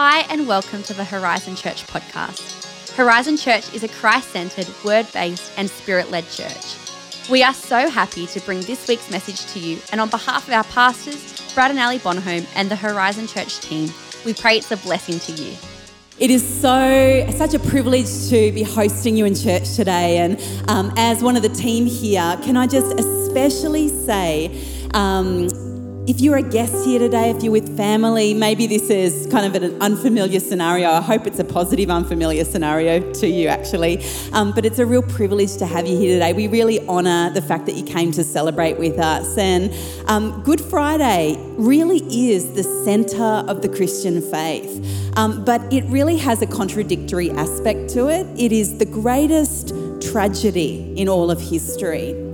Hi, and welcome to the Horizon Church podcast. Horizon Church is a Christ centered, word based, and spirit led church. We are so happy to bring this week's message to you, and on behalf of our pastors, Brad and Ali Bonholm, and the Horizon Church team, we pray it's a blessing to you. It is so such a privilege to be hosting you in church today, and um, as one of the team here, can I just especially say. Um, if you're a guest here today, if you're with family, maybe this is kind of an unfamiliar scenario. I hope it's a positive, unfamiliar scenario to you, actually. Um, but it's a real privilege to have you here today. We really honour the fact that you came to celebrate with us. And um, Good Friday really is the centre of the Christian faith. Um, but it really has a contradictory aspect to it. It is the greatest tragedy in all of history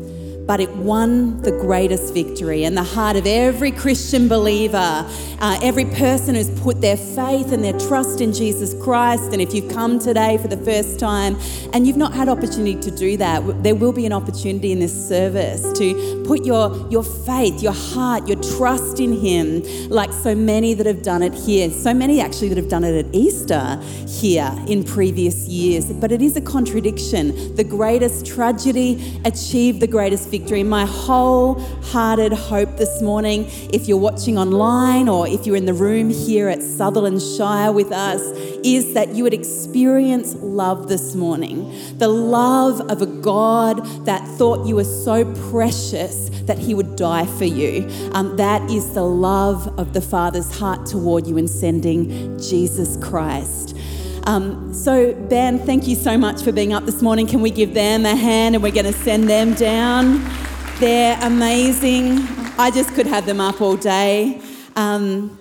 but it won the greatest victory. And the heart of every Christian believer, uh, every person who's put their faith and their trust in Jesus Christ, and if you've come today for the first time and you've not had opportunity to do that, there will be an opportunity in this service to put your, your faith, your heart, your trust in Him, like so many that have done it here. So many actually that have done it at Easter here in previous years. But it is a contradiction. The greatest tragedy achieved the greatest victory. My wholehearted hope this morning, if you're watching online or if you're in the room here at Sutherland Shire with us, is that you would experience love this morning. The love of a God that thought you were so precious that he would die for you. Um, that is the love of the Father's heart toward you in sending Jesus Christ. Um, so, Ben, thank you so much for being up this morning. Can we give them a hand and we're going to send them down? They're amazing. I just could have them up all day. Um,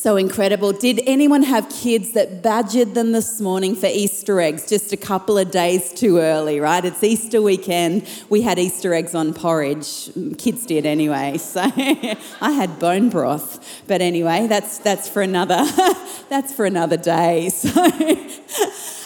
so incredible. Did anyone have kids that badgered them this morning for Easter eggs just a couple of days too early, right? It's Easter weekend. We had Easter eggs on porridge. Kids did anyway. So I had bone broth. But anyway, that's that's for another that's for another day. So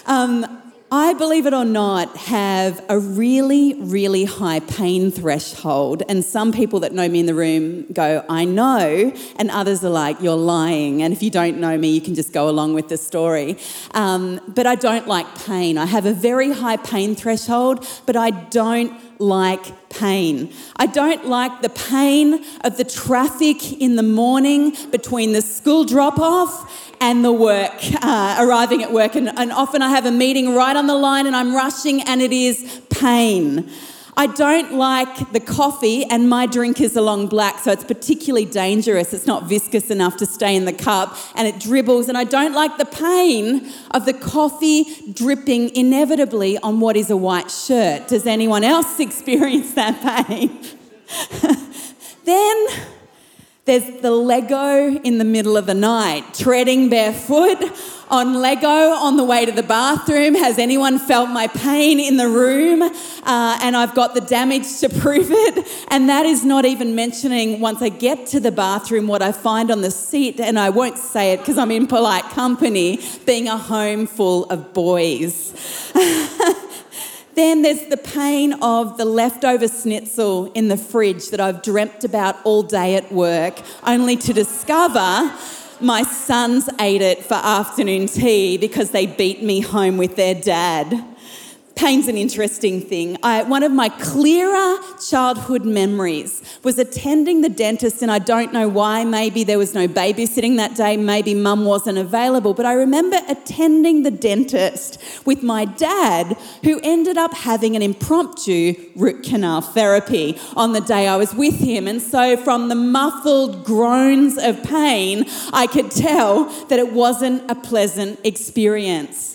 um, I, believe it or not, have a really, really high pain threshold. And some people that know me in the room go, I know. And others are like, you're lying. And if you don't know me, you can just go along with the story. Um, but I don't like pain. I have a very high pain threshold, but I don't like pain. I don't like the pain of the traffic in the morning between the school drop off and the work, uh, arriving at work. And, and often I have a meeting right on the line and I'm rushing and it is pain. I don't like the coffee, and my drink is a long black, so it's particularly dangerous. It's not viscous enough to stay in the cup and it dribbles. And I don't like the pain of the coffee dripping inevitably on what is a white shirt. Does anyone else experience that pain? then there's the Lego in the middle of the night, treading barefoot on Lego on the way to the bathroom. Has anyone felt my pain in the room? Uh, and I've got the damage to prove it. And that is not even mentioning once I get to the bathroom what I find on the seat, and I won't say it because I'm in polite company, being a home full of boys. Then there's the pain of the leftover schnitzel in the fridge that I've dreamt about all day at work, only to discover my sons ate it for afternoon tea because they beat me home with their dad. Pain's an interesting thing. I, one of my clearer childhood memories was attending the dentist, and I don't know why. Maybe there was no babysitting that day, maybe mum wasn't available, but I remember attending the dentist with my dad, who ended up having an impromptu root canal therapy on the day I was with him. And so, from the muffled groans of pain, I could tell that it wasn't a pleasant experience.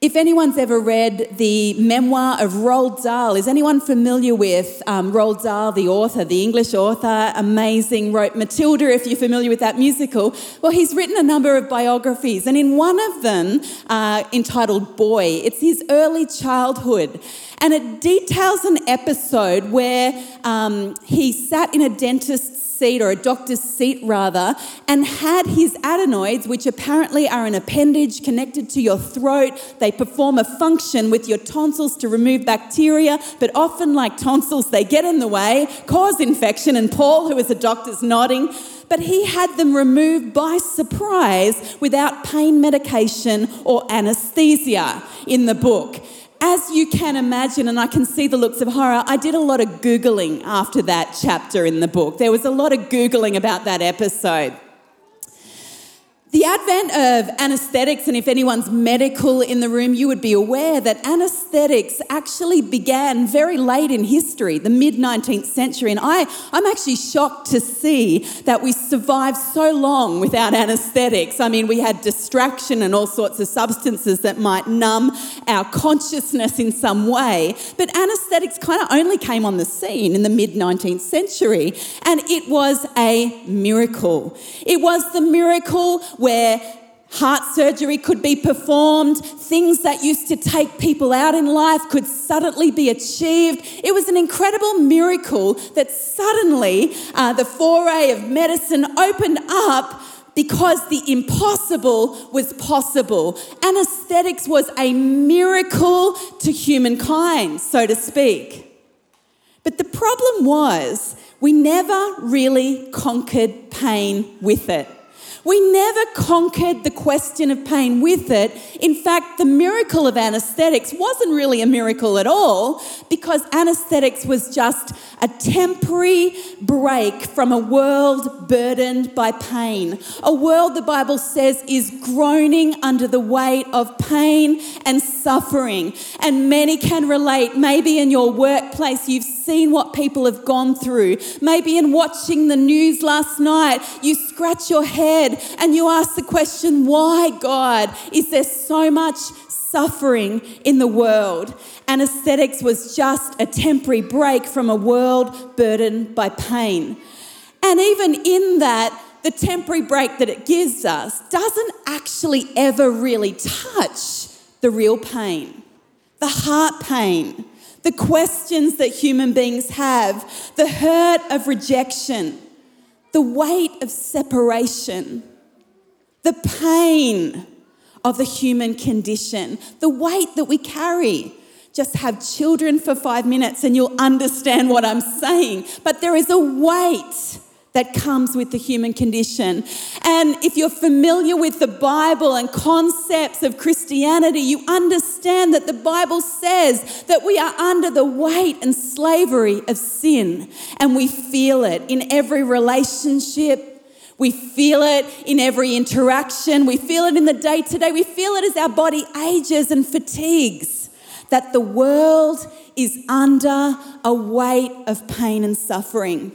If anyone's ever read the memoir of Roald Dahl, is anyone familiar with um, Roald Dahl, the author, the English author, amazing, wrote Matilda, if you're familiar with that musical? Well, he's written a number of biographies, and in one of them, uh, entitled Boy, it's his early childhood. And it details an episode where um, he sat in a dentist's seat or a doctor's seat rather and had his adenoids, which apparently are an appendage connected to your throat. They perform a function with your tonsils to remove bacteria, but often, like tonsils, they get in the way, cause infection. And Paul, who is a doctor, is nodding. But he had them removed by surprise without pain medication or anesthesia in the book as you can imagine, and I can see the looks of horror, I did a lot of Googling after that chapter in the book. There was a lot of Googling about that episode. The advent of anesthetics, and if anyone's medical in the room, you would be aware that anesthetics actually began very late in history, the mid 19th century. And I, I'm actually shocked to see that we survived so long without anesthetics. I mean, we had distraction and all sorts of substances that might numb our consciousness in some way. But anesthetics kind of only came on the scene in the mid 19th century. And it was a miracle. It was the miracle where heart surgery could be performed, things that used to take people out in life could suddenly be achieved. It was an incredible miracle that suddenly uh, the foray of medicine opened up because the impossible was possible. Anesthetics was a miracle to humankind, so to speak. But the problem was, we never really conquered pain with it. We never conquered the question of pain with it. In fact, the miracle of anesthetics wasn't really a miracle at all because anesthetics was just a temporary break from a world burdened by pain. A world the Bible says is groaning under the weight of pain and suffering. And many can relate. Maybe in your workplace, you've seen what people have gone through. Maybe in watching the news last night, you scratch your head and you ask the question, why, God, is there so much suffering in the world? Anesthetics was just a temporary break from a world burdened by pain. And even in that, the temporary break that it gives us doesn't actually ever really touch the real pain, the heart pain, the questions that human beings have, the hurt of rejection the weight of separation, the pain of the human condition, the weight that we carry. Just have children for five minutes and you'll understand what I'm saying. But there is a weight that comes with the human condition. And if you're familiar with the Bible and concepts of Christianity, you understand that the Bible says that we are under the weight and slavery of sin. And we feel it in every relationship. We feel it in every interaction. We feel it in the day to day. We feel it as our body ages and fatigues. That the world is under a weight of pain and suffering.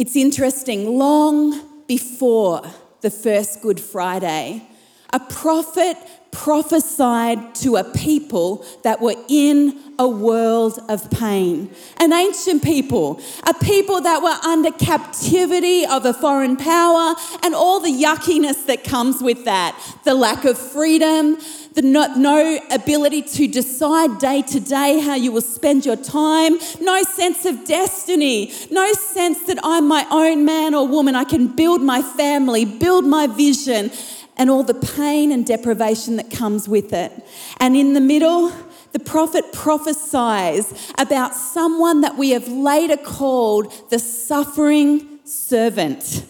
It's interesting, long before the first Good Friday, a prophet prophesied to a people that were in a world of pain. An ancient people, a people that were under captivity of a foreign power and all the yuckiness that comes with that the lack of freedom, the no, no ability to decide day to day how you will spend your time, no sense of destiny, no sense that I'm my own man or woman. I can build my family, build my vision, and all the pain and deprivation that comes with it. And in the middle, the prophet prophesies about someone that we have later called the suffering servant.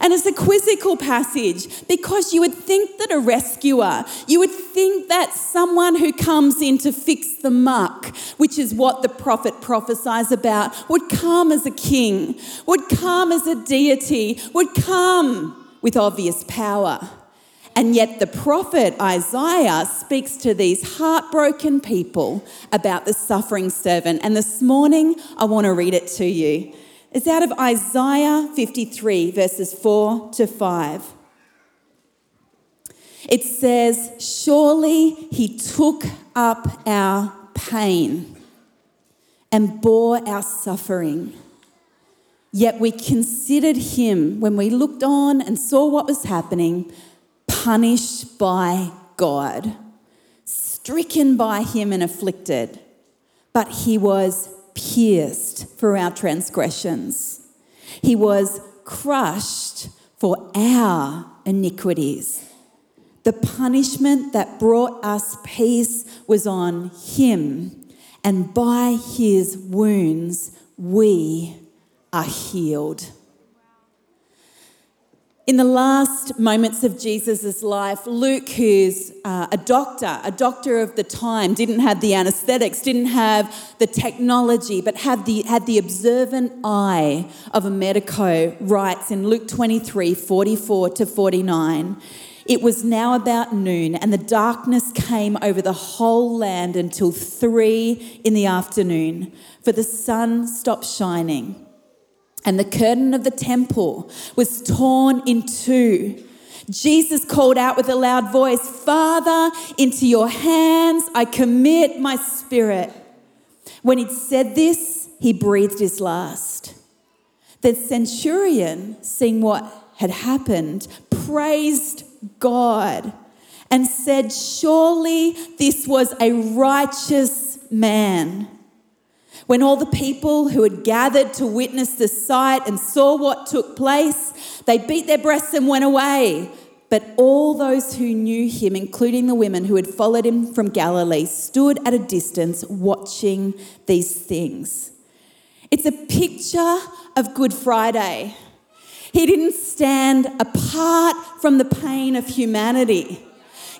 And it's a quizzical passage because you would think that a rescuer, you would think that someone who comes in to fix the muck, which is what the prophet prophesies about, would come as a king, would come as a deity, would come with obvious power. And yet, the prophet Isaiah speaks to these heartbroken people about the suffering servant. And this morning, I want to read it to you. It's out of Isaiah 53, verses 4 to 5. It says, Surely he took up our pain and bore our suffering. Yet we considered him, when we looked on and saw what was happening, punished by God, stricken by him and afflicted. But he was pierced for our transgressions. He was crushed for our iniquities. The punishment that brought us peace was on him, and by his wounds we are healed. In the last moments of Jesus' life, Luke, who's uh, a doctor, a doctor of the time, didn't have the anesthetics, didn't have the technology, but had the, had the observant eye of a medico, writes in Luke 23 44 to 49. It was now about noon, and the darkness came over the whole land until three in the afternoon, for the sun stopped shining and the curtain of the temple was torn in two. Jesus called out with a loud voice, Father, into your hands I commit my spirit. When he'd said this, he breathed his last. The centurion, seeing what had happened, praised God and said, Surely this was a righteous man. When all the people who had gathered to witness the sight and saw what took place, they beat their breasts and went away. But all those who knew him, including the women who had followed him from Galilee, stood at a distance watching these things. It's a picture of Good Friday. He didn't stand apart from the pain of humanity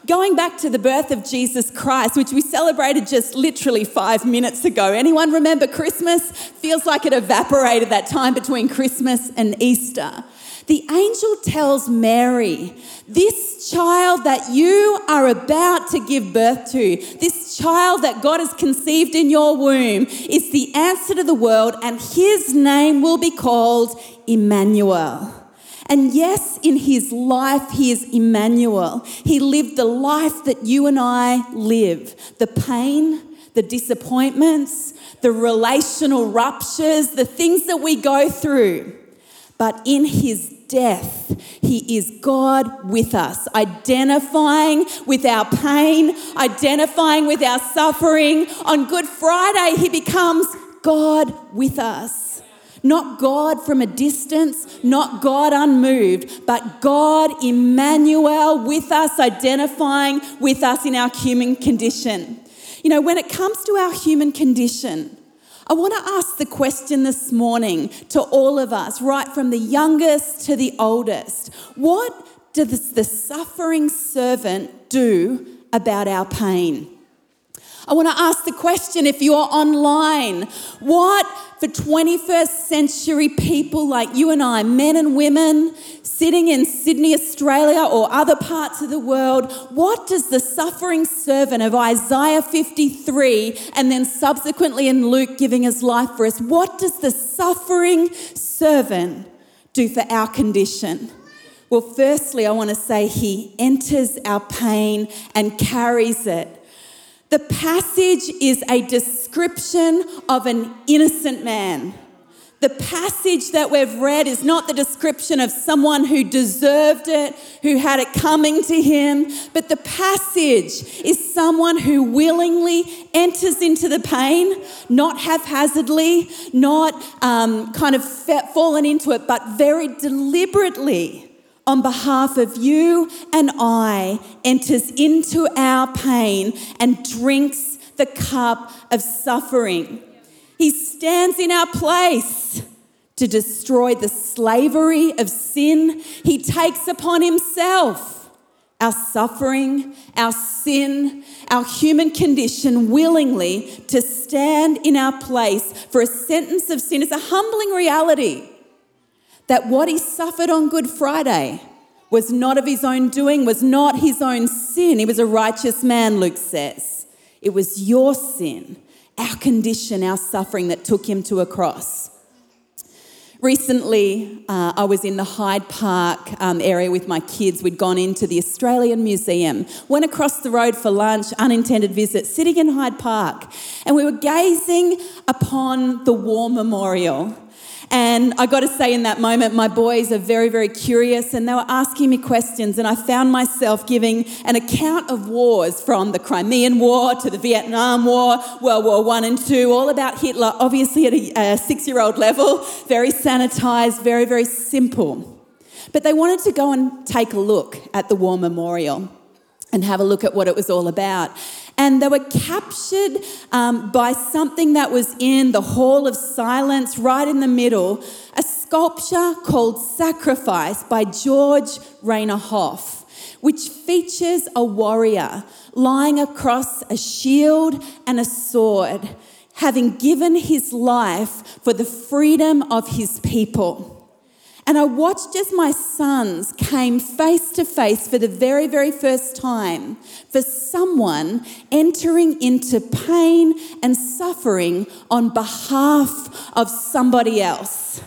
going back to the birth of Jesus Christ, which we celebrated just literally five minutes ago. Anyone remember Christmas? Feels like it evaporated that time between Christmas and Easter. The angel tells Mary, This child that you are about to give birth to, this child that God has conceived in your womb, is the answer to the world, and his name will be called Emmanuel. And yes, in his life, he is Emmanuel. He lived the life that you and I live the pain, the disappointments, the relational ruptures, the things that we go through. But in his death, he is God with us, identifying with our pain, identifying with our suffering. On Good Friday, he becomes God with us. Not God from a distance, not God unmoved, but God Emmanuel with us, identifying with us in our human condition. You know, when it comes to our human condition, I want to ask the question this morning to all of us, right from the youngest to the oldest. What does the suffering servant do about our pain? I want to ask the question if you're online, what for 21st century people like you and I, men and women sitting in Sydney, Australia, or other parts of the world, what does the suffering servant of Isaiah 53 and then subsequently in Luke giving his life for us, what does the suffering servant do for our condition? Well, firstly, I want to say he enters our pain and carries it the passage is a description of an innocent man. The passage that we've read is not the description of someone who deserved it, who had it coming to him, but the passage is someone who willingly enters into the pain, not haphazardly, not um, kind of fallen into it, but very deliberately on behalf of you and I enters into our pain and drinks the cup of suffering. He stands in our place to destroy the slavery of sin. He takes upon himself our suffering, our sin, our human condition willingly to stand in our place for a sentence of sin. It's a humbling reality that what he suffered on Good Friday was not of his own doing, was not his own sin. He was a righteous man, Luke says. It was your sin, our condition, our suffering that took him to a cross. Recently, uh, I was in the Hyde Park um, area with my kids. We'd gone into the Australian Museum, went across the road for lunch, unintended visit, sitting in Hyde Park, and we were gazing upon the War Memorial. And I got to say, in that moment, my boys are very, very curious and they were asking me questions. And I found myself giving an account of wars from the Crimean War to the Vietnam War, World War One and Two, all about Hitler, obviously at a, a six year old level, very sanitized, very, very simple. But they wanted to go and take a look at the war memorial and have a look at what it was all about. And they were captured um, by something that was in the Hall of Silence, right in the middle, a sculpture called Sacrifice by George Rayner Hoff, which features a warrior lying across a shield and a sword, having given his life for the freedom of his people. And I watched as my sons came face to face for the very, very first time for someone entering into pain and suffering on behalf of somebody else.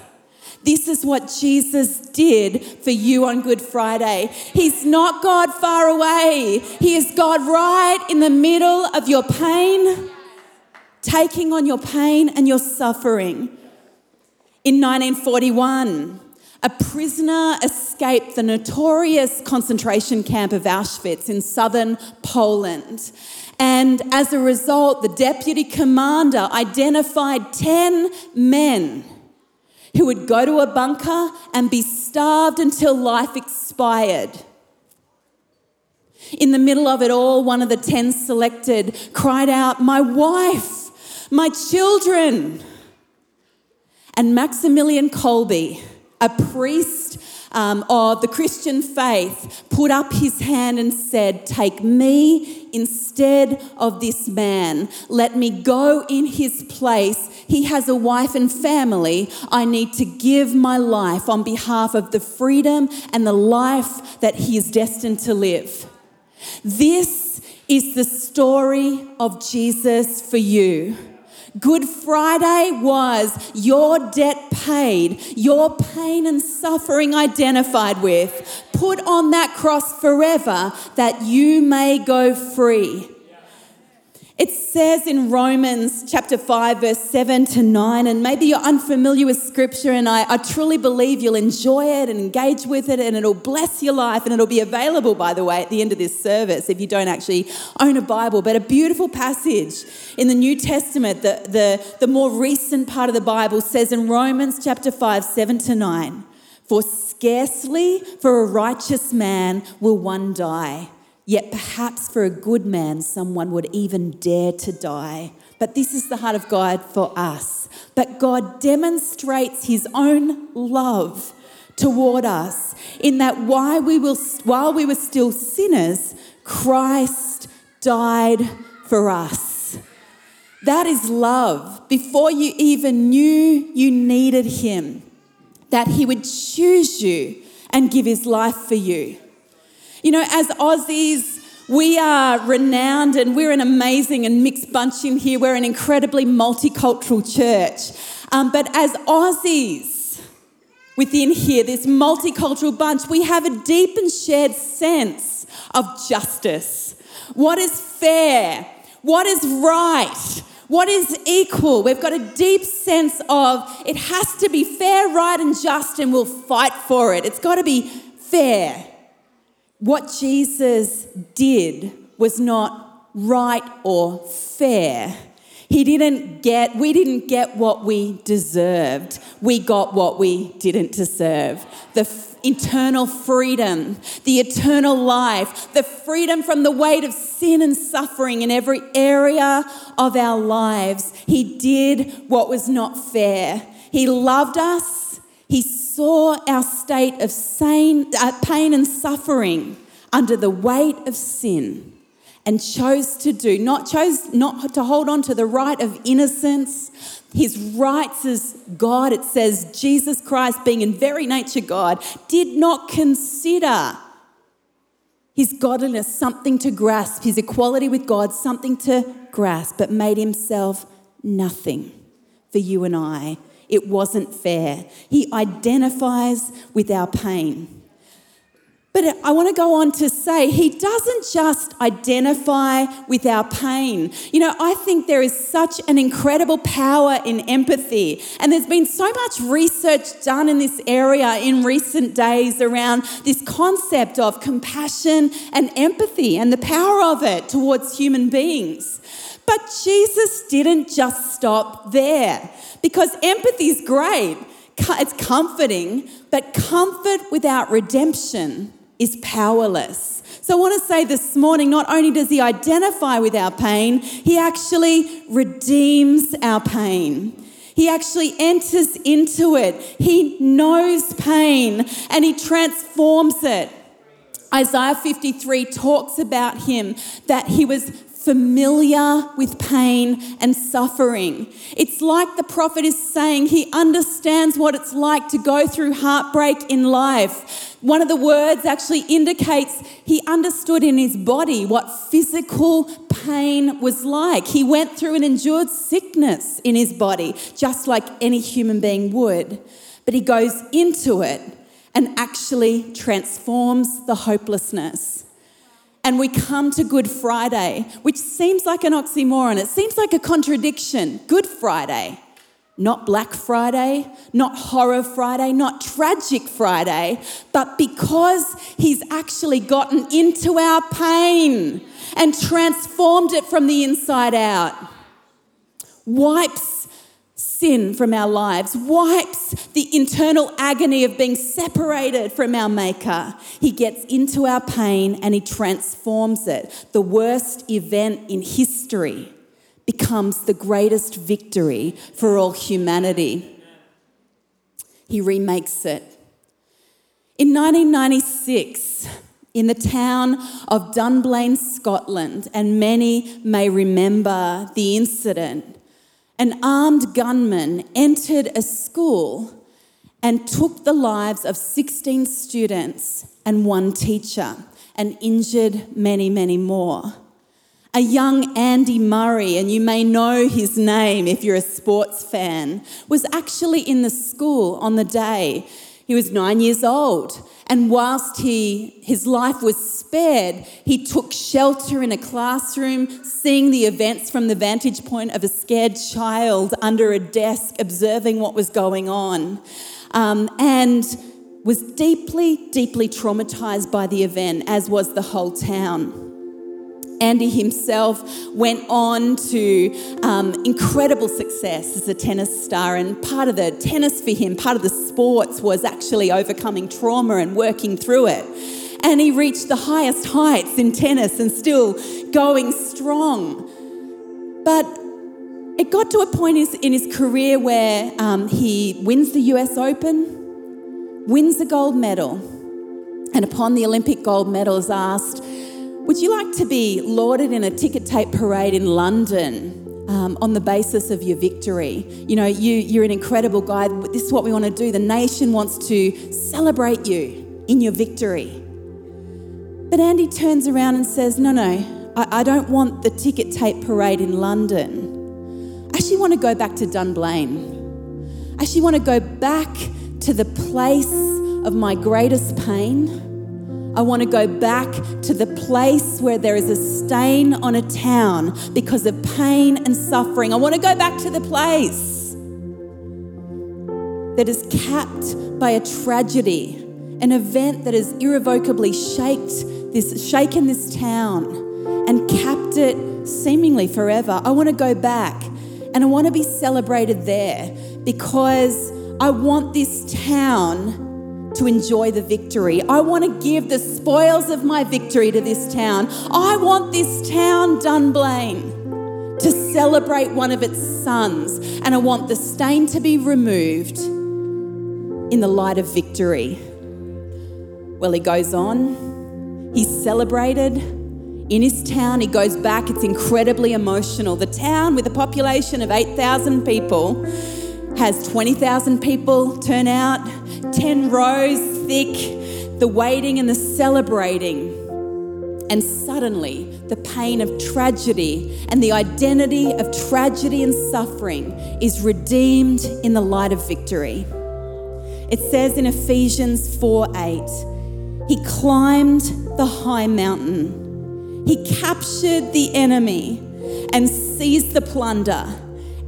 This is what Jesus did for you on Good Friday. He's not God far away, He is God right in the middle of your pain, taking on your pain and your suffering. In 1941, a prisoner escaped the notorious concentration camp of Auschwitz in southern Poland. And as a result, the deputy commander identified 10 men who would go to a bunker and be starved until life expired. In the middle of it all, one of the 10 selected cried out, My wife, my children. And Maximilian Kolbe, a priest um, of the Christian faith put up his hand and said, Take me instead of this man. Let me go in his place. He has a wife and family. I need to give my life on behalf of the freedom and the life that he is destined to live. This is the story of Jesus for you. Good Friday was your debt paid, your pain and suffering identified with, put on that cross forever that you may go free. It says in Romans chapter 5, verse 7 to 9, and maybe you're unfamiliar with scripture, and I, I, truly believe you'll enjoy it and engage with it, and it'll bless your life, and it'll be available, by the way, at the end of this service if you don't actually own a Bible. But a beautiful passage in the New Testament, the, the, the more recent part of the Bible says in Romans chapter 5, 7 to 9, For scarcely for a righteous man will one die Yet perhaps for a good man, someone would even dare to die. But this is the heart of God for us. But God demonstrates his own love toward us in that while we, will, while we were still sinners, Christ died for us. That is love. Before you even knew you needed him, that he would choose you and give his life for you. You know, as Aussies, we are renowned and we're an amazing and mixed bunch in here. We're an incredibly multicultural church. Um, but as Aussies within here, this multicultural bunch, we have a deep and shared sense of justice. What is fair? What is right? What is equal? We've got a deep sense of it has to be fair, right, and just, and we'll fight for it. It's got to be fair what Jesus did was not right or fair. He didn't get, we didn't get what we deserved. We got what we didn't deserve. The f- eternal freedom, the eternal life, the freedom from the weight of sin and suffering in every area of our lives. He did what was not fair. He loved us. He saw our state of sane, uh, pain and suffering under the weight of sin and chose to do, not chose not to hold on to the right of innocence, his rights as God. It says Jesus Christ, being in very nature God, did not consider his godliness something to grasp, his equality with God something to grasp, but made himself nothing for you and I it wasn't fair. He identifies with our pain. But I want to go on to say he doesn't just identify with our pain. You know, I think there is such an incredible power in empathy. And there's been so much research done in this area in recent days around this concept of compassion and empathy and the power of it towards human beings. But Jesus didn't just stop there because empathy is great. It's comforting, but comfort without redemption is powerless. So I want to say this morning not only does he identify with our pain, he actually redeems our pain. He actually enters into it. He knows pain and he transforms it. Isaiah 53 talks about him that he was familiar with pain and suffering. It's like the prophet is saying he understands what it's like to go through heartbreak in life. One of the words actually indicates he understood in his body what physical pain was like. He went through and endured sickness in his body, just like any human being would. But he goes into it and actually transforms the hopelessness and we come to Good Friday, which seems like an oxymoron. It seems like a contradiction. Good Friday, not Black Friday, not Horror Friday, not Tragic Friday, but because He's actually gotten into our pain and transformed it from the inside out. Wipes sin from our lives, wipes the internal agony of being separated from our Maker. He gets into our pain and He transforms it. The worst event in history becomes the greatest victory for all humanity. He remakes it. In 1996, in the town of Dunblane, Scotland, and many may remember the incident an armed gunman entered a school and took the lives of 16 students and one teacher and injured many, many more. A young Andy Murray, and you may know his name if you're a sports fan, was actually in the school on the day. He was nine years old and whilst he, his life was spared, he took shelter in a classroom, seeing the events from the vantage point of a scared child under a desk, observing what was going on, um, and was deeply, deeply traumatized by the event, as was the whole town. Andy himself went on to um, incredible success as a tennis star, and part of the tennis for him, part of the sports, was actually overcoming trauma and working through it. And he reached the highest heights in tennis and still going strong. But it got to a point in his career where um, he wins the US Open, wins the gold medal, and upon the Olympic gold medal is asked, would you like to be lauded in a ticket tape parade in London um, on the basis of your victory? You know, you, you're an incredible guy. This is what we want to do. The nation wants to celebrate you in your victory. But Andy turns around and says, No, no, I, I don't want the ticket tape parade in London. I actually want to go back to Dunblane. I actually want to go back to the place of my greatest pain I want to go back to the place where there is a stain on a town because of pain and suffering. I want to go back to the place that is capped by a tragedy, an event that has irrevocably this, shaken this town and capped it seemingly forever. I want to go back and I want to be celebrated there because I want this town to enjoy the victory. I want to give the spoils of my victory to this town. I want this town, Dunblane, to celebrate one of its sons. And I want the stain to be removed in the light of victory. Well, he goes on. He's celebrated in his town. He goes back. It's incredibly emotional. The town, with a population of 8,000 people, has 20,000 people turn out, 10 rows thick, the waiting and the celebrating. And suddenly, the pain of tragedy and the identity of tragedy and suffering is redeemed in the light of victory. It says in Ephesians 4 8, He climbed the high mountain. He captured the enemy and seized the plunder,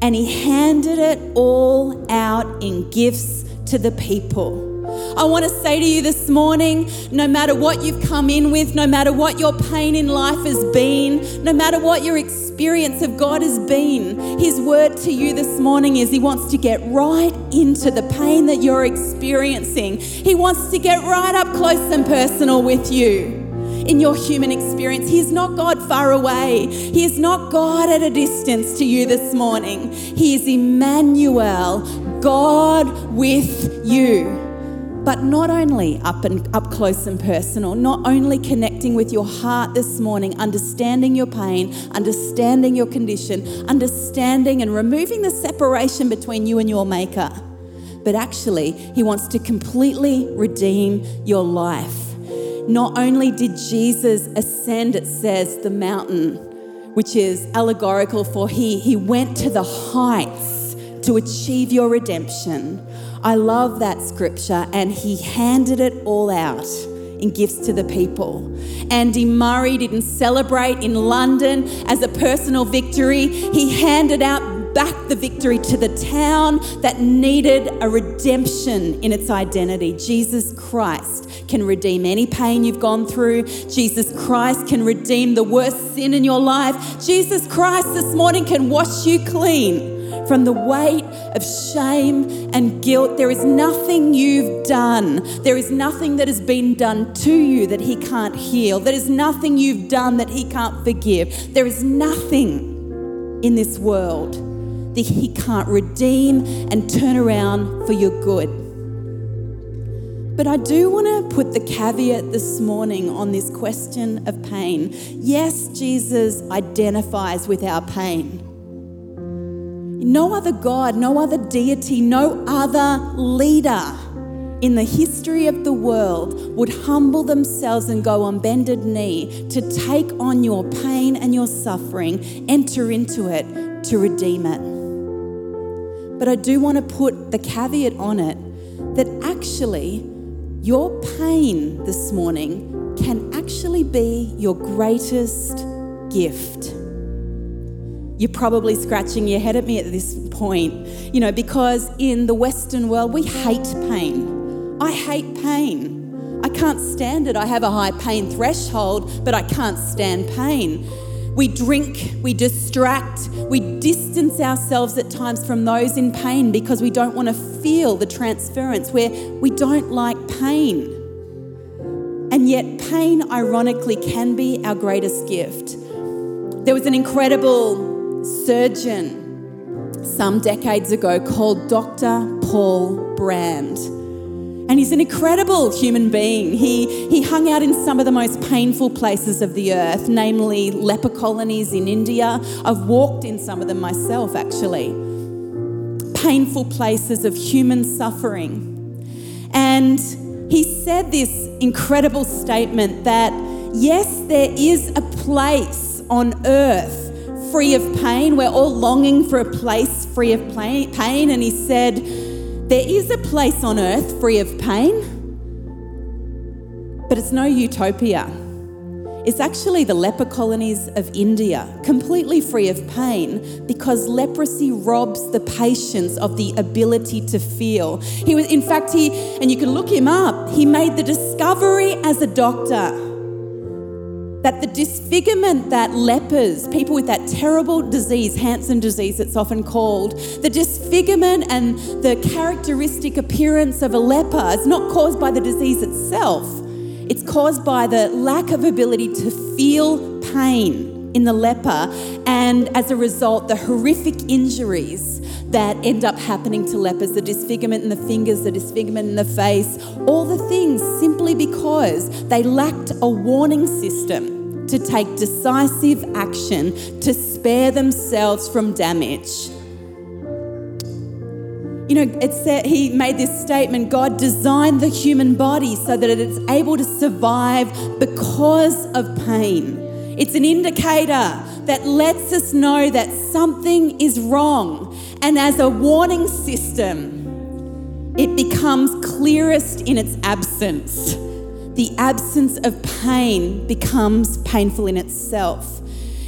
and he handed it all out in gifts to the people. I want to say to you this morning no matter what you've come in with, no matter what your pain in life has been, no matter what your experience of God has been, His word to you this morning is He wants to get right into the pain that you're experiencing. He wants to get right up close and personal with you in your human experience. He is not God far away. He is not God at a distance to you this morning. He is Emmanuel, God with you. But not only up and up close and personal, not only connecting with your heart this morning, understanding your pain, understanding your condition, understanding and removing the separation between you and your maker, but actually, he wants to completely redeem your life. Not only did Jesus ascend, it says, the mountain, which is allegorical for he, he went to the heights to achieve your redemption I love that scripture, and he handed it all out in gifts to the people. Andy Murray didn't celebrate in London as a personal victory, he handed out back the victory to the town that needed a redemption in its identity. Jesus Christ can redeem any pain you've gone through. Jesus Christ can redeem the worst sin in your life. Jesus Christ this morning can wash you clean from the weight of shame and guilt. There is nothing you've done. There is nothing that has been done to you that He can't heal. There is nothing you've done that He can't forgive. There is nothing in this world that He can't redeem and turn around for your good. But I do want to put the caveat this morning on this question of pain. Yes, Jesus identifies with our pain. No other God, no other deity, no other leader in the history of the world would humble themselves and go on bended knee to take on your pain and your suffering, enter into it to redeem it. But I do want to put the caveat on it that actually your pain this morning can actually be your greatest gift. You're probably scratching your head at me at this point, you know, because in the Western world, we hate pain. I hate pain. I can't stand it. I have a high pain threshold, but I can't stand pain. We drink, we distract, we distance ourselves at times from those in pain because we don't want to feel the transference where we don't like pain. And yet, pain, ironically, can be our greatest gift. There was an incredible surgeon some decades ago called Dr. Paul Brand. And he's an incredible human being. He, he hung out in some of the most painful places of the earth, namely leper colonies in India. I've walked in some of them myself, actually. Painful places of human suffering. And he said this incredible statement that yes, there is a place on earth free of pain. We're all longing for a place free of pain. And he said, There is a place on earth free of pain, but it's no utopia. It's actually the leper colonies of India, completely free of pain, because leprosy robs the patients of the ability to feel. He was, in fact, he, and you can look him up, he made the discovery as a doctor that the disfigurement that lepers, people with that terrible disease, Hansen disease, it's often called, the disfigurement and the characteristic appearance of a leper is not caused by the disease itself. It's caused by the lack of ability to feel pain in the leper, and as a result, the horrific injuries that end up happening to lepers the disfigurement in the fingers, the disfigurement in the face, all the things simply because they lacked a warning system to take decisive action to spare themselves from damage. You know, it said he made this statement God designed the human body so that it's able to survive because of pain. It's an indicator that lets us know that something is wrong. And as a warning system, it becomes clearest in its absence the absence of pain becomes painful in itself.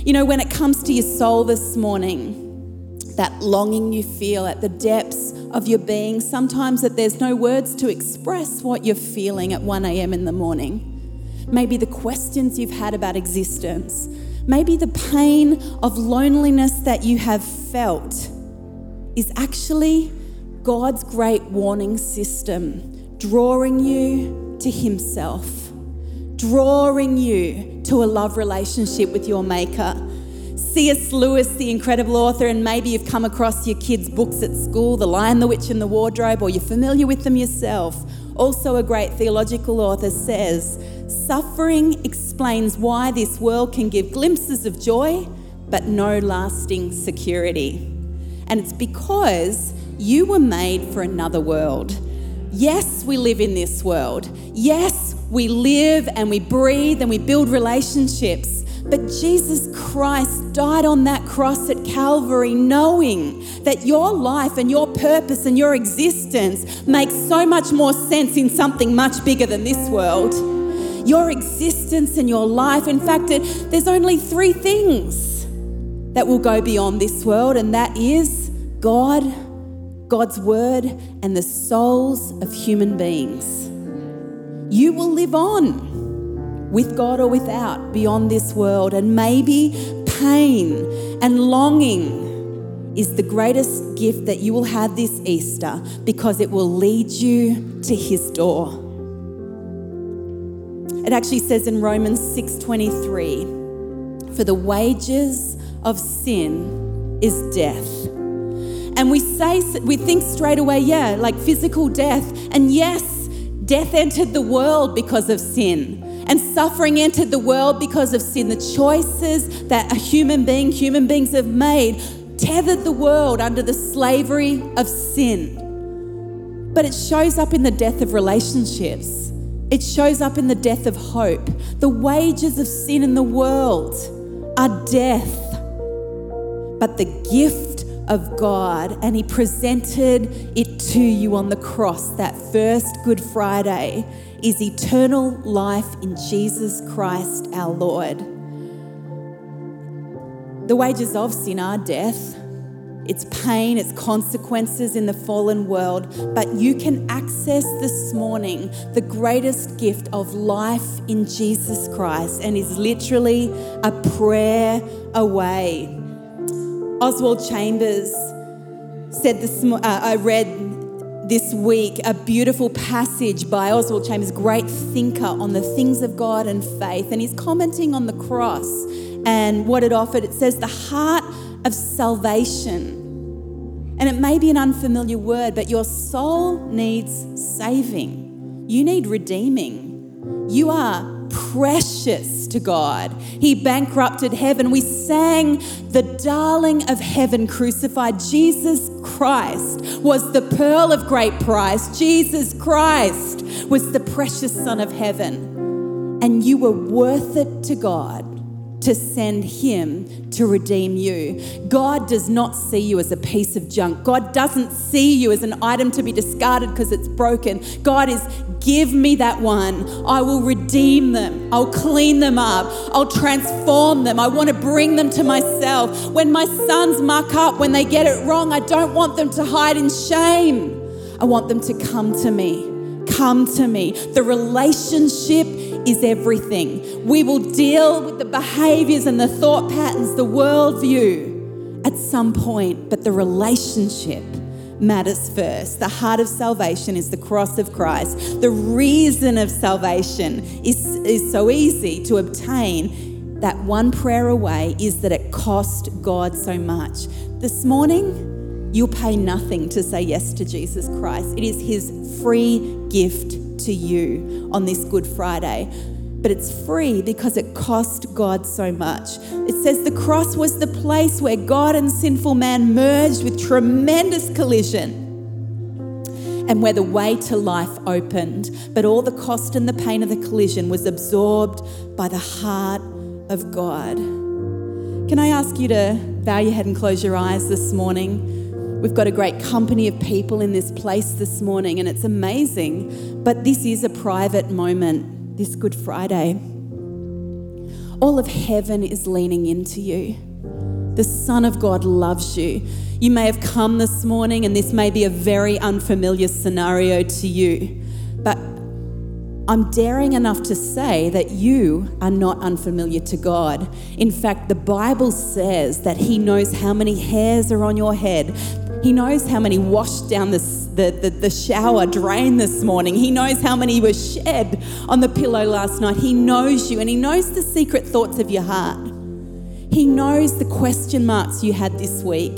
You know, when it comes to your soul this morning, that longing you feel at the depths of your being, sometimes that there's no words to express what you're feeling at 1 a.m. in the morning. Maybe the questions you've had about existence. Maybe the pain of loneliness that you have felt is actually God's great warning system, drawing you to Himself, drawing you to a love relationship with your Maker C.S. Lewis, the incredible author, and maybe you've come across your kids' books at school, The Lion, the Witch, and the Wardrobe, or you're familiar with them yourself. Also, a great theological author says, Suffering explains why this world can give glimpses of joy, but no lasting security. And it's because you were made for another world. Yes, we live in this world. Yes, we live and we breathe and we build relationships. But Jesus Christ died on that cross at Calvary, knowing that your life and your purpose and your existence makes so much more sense in something much bigger than this world. Your existence and your life, in fact, there's only three things that will go beyond this world, and that is God, God's Word, and the souls of human beings. You will live on with God or without, beyond this world. And maybe pain and longing is the greatest gift that you will have this Easter because it will lead you to his door. It actually says in Romans 6:23, "For the wages of sin is death." And we say we think straight away, yeah, like physical death. And yes, death entered the world because of sin and suffering entered the world because of sin. The choices that a human being, human beings have made, tethered the world under the slavery of sin. But it shows up in the death of relationships. It shows up in the death of hope. The wages of sin in the world are death. But the gift of God, and He presented it to you on the cross that first Good Friday is eternal life in Jesus Christ our Lord. The wages of sin are death, its pain, its consequences in the fallen world, but you can access this morning the greatest gift of life in Jesus Christ and is literally a prayer away. Oswald Chambers said this, uh, I read this week a beautiful passage by Oswald Chambers, great thinker on the things of God and faith. And he's commenting on the cross and what it offered. It says, the heart of salvation. And it may be an unfamiliar word, but your soul needs saving. You need redeeming. You are precious to God. He bankrupted heaven. We sang the darling of heaven crucified. Jesus Christ was the pearl of great price. Jesus Christ was the precious Son of heaven. And you were worth it to God to send him to redeem you. God does not see you as a piece of junk. God doesn't see you as an item to be discarded because it's broken. God is Give me that one. I will redeem them. I'll clean them up. I'll transform them. I want to bring them to myself. When my sons muck up, when they get it wrong, I don't want them to hide in shame. I want them to come to me. Come to me. The relationship is everything. We will deal with the behaviors and the thought patterns, the worldview at some point, but the relationship matters first. The heart of salvation is the cross of Christ. The reason of salvation is, is so easy to obtain. That one prayer away is that it cost God so much. This morning, you'll pay nothing to say yes to Jesus Christ. It is His free gift to you on this Good Friday but it's free because it cost God so much. It says the cross was the place where God and sinful man merged with tremendous collision and where the way to life opened. But all the cost and the pain of the collision was absorbed by the heart of God. Can I ask you to bow your head and close your eyes this morning? We've got a great company of people in this place this morning, and it's amazing. But this is a private moment this Good Friday. All of heaven is leaning into you. The Son of God loves you. You may have come this morning, and this may be a very unfamiliar scenario to you, but I'm daring enough to say that you are not unfamiliar to God. In fact, the Bible says that He knows how many hairs are on your head. He knows how many washed down the, the, the, the, shower drain this morning. He knows how many were shed on the pillow last night. He knows you and He knows the secret thoughts of your heart. He knows the question marks you had this week.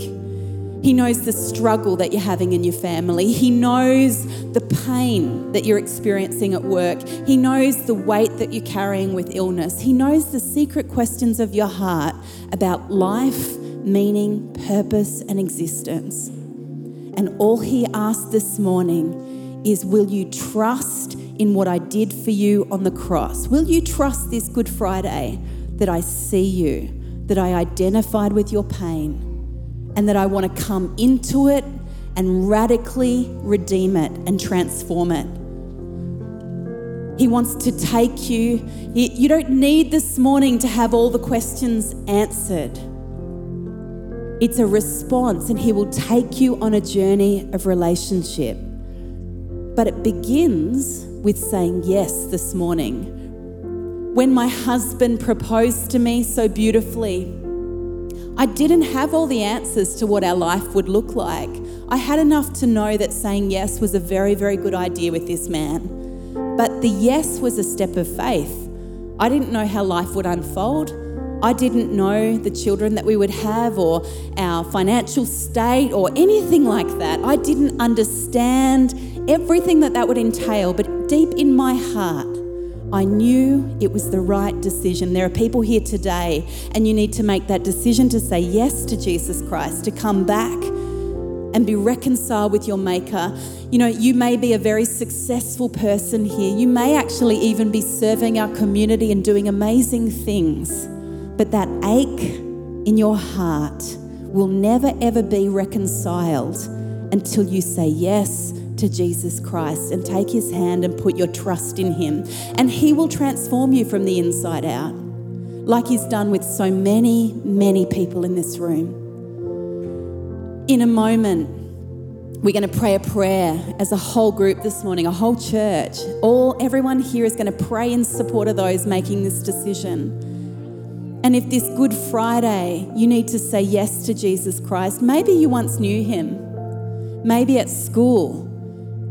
He knows the struggle that you're having in your family. He knows the pain that you're experiencing at work. He knows the weight that you're carrying with illness. He knows the secret questions of your heart about life, meaning, purpose, and existence. And all He asks this morning is Will you trust in what I did for you on the cross? Will you trust this Good Friday that I see you, that I identified with your pain? and that I want to come into it and radically redeem it and transform it. He wants to take you. You don't need this morning to have all the questions answered. It's a response, and He will take you on a journey of relationship. But it begins with saying yes this morning. When my husband proposed to me so beautifully, I didn't have all the answers to what our life would look like. I had enough to know that saying yes was a very, very good idea with this man. But the yes was a step of faith. I didn't know how life would unfold. I didn't know the children that we would have or our financial state or anything like that. I didn't understand everything that that would entail, but deep in my heart, I knew it was the right decision. There are people here today, and you need to make that decision to say yes to Jesus Christ, to come back and be reconciled with your Maker. You know, you may be a very successful person here. You may actually even be serving our community and doing amazing things. But that ache in your heart will never, ever be reconciled until you say yes to Jesus Christ and take his hand and put your trust in him. And he will transform you from the inside out, like he's done with so many, many people in this room. In a moment, we're going to pray a prayer as a whole group this morning, a whole church. All everyone here is going to pray in support of those making this decision. And if this Good Friday you need to say yes to Jesus Christ, maybe you once knew him. Maybe at school,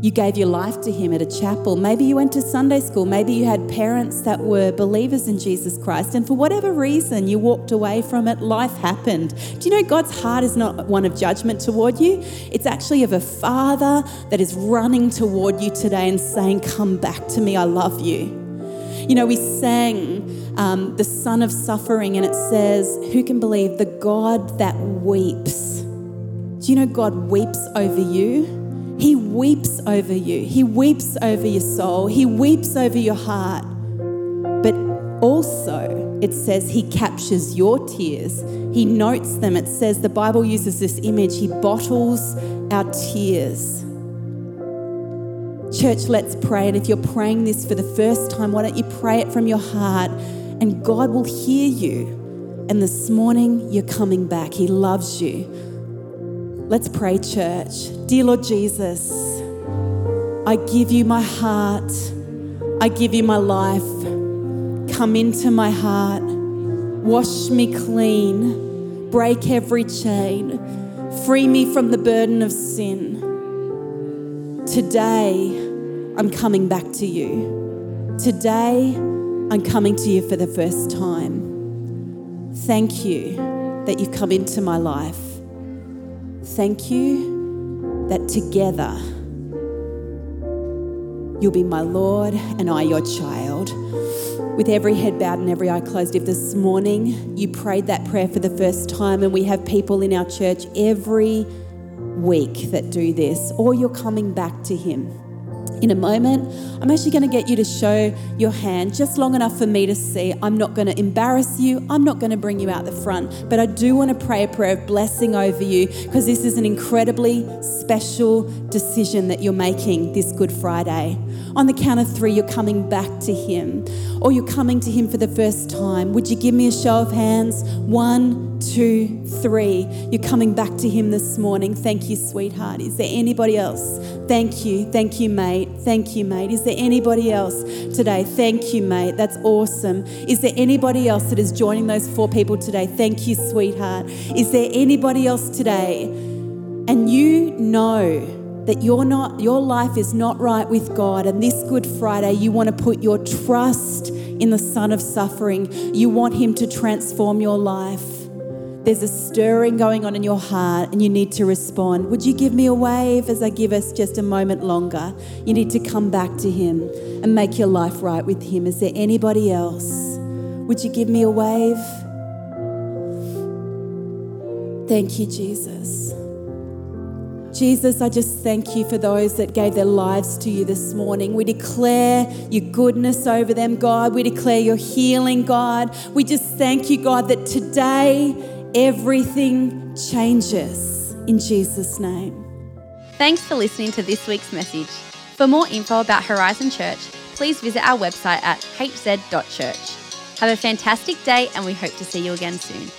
you gave your life to Him at a chapel. Maybe you went to Sunday school. Maybe you had parents that were believers in Jesus Christ. And for whatever reason, you walked away from it. Life happened. Do you know God's heart is not one of judgment toward you? It's actually of a father that is running toward you today and saying, Come back to me. I love you. You know, we sang um, The Son of Suffering, and it says, Who can believe the God that weeps? Do you know God weeps over you? He weeps over you. He weeps over your soul. He weeps over your heart. But also, it says He captures your tears. He notes them. It says the Bible uses this image He bottles our tears. Church, let's pray. And if you're praying this for the first time, why don't you pray it from your heart and God will hear you. And this morning, you're coming back. He loves you. Let's pray, church. Dear Lord Jesus, I give you my heart. I give you my life. Come into my heart. Wash me clean. Break every chain. Free me from the burden of sin. Today, I'm coming back to you. Today, I'm coming to you for the first time. Thank you that you've come into my life. Thank you that together you'll be my Lord and I your child. With every head bowed and every eye closed, if this morning you prayed that prayer for the first time, and we have people in our church every week that do this, or you're coming back to Him, in a moment. I'm actually going to get you to show your hand just long enough for me to see. I'm not going to embarrass you. I'm not going to bring you out the front, but I do want to pray a prayer of blessing over you because this is an incredibly special decision that you're making this Good Friday. On the count of three, you're coming back to Him or you're coming to Him for the first time. Would you give me a show of hands? One, two, three. You're coming back to Him this morning. Thank you, sweetheart. Is there anybody else? Thank you. Thank you, mate. Thank you, mate. Is there anybody else today? Thank you, mate. That's awesome. Is there anybody else that is joining those four people today? Thank you, sweetheart. Is there anybody else today? And you know that you're not your life is not right with God and this good Friday you want to put your trust in the son of suffering you want him to transform your life there's a stirring going on in your heart and you need to respond would you give me a wave as I give us just a moment longer you need to come back to him and make your life right with him is there anybody else would you give me a wave thank you Jesus Jesus, I just thank you for those that gave their lives to you this morning. We declare your goodness over them, God. We declare your healing, God. We just thank you, God, that today everything changes in Jesus' name. Thanks for listening to this week's message. For more info about Horizon Church, please visit our website at hz.church. Have a fantastic day, and we hope to see you again soon.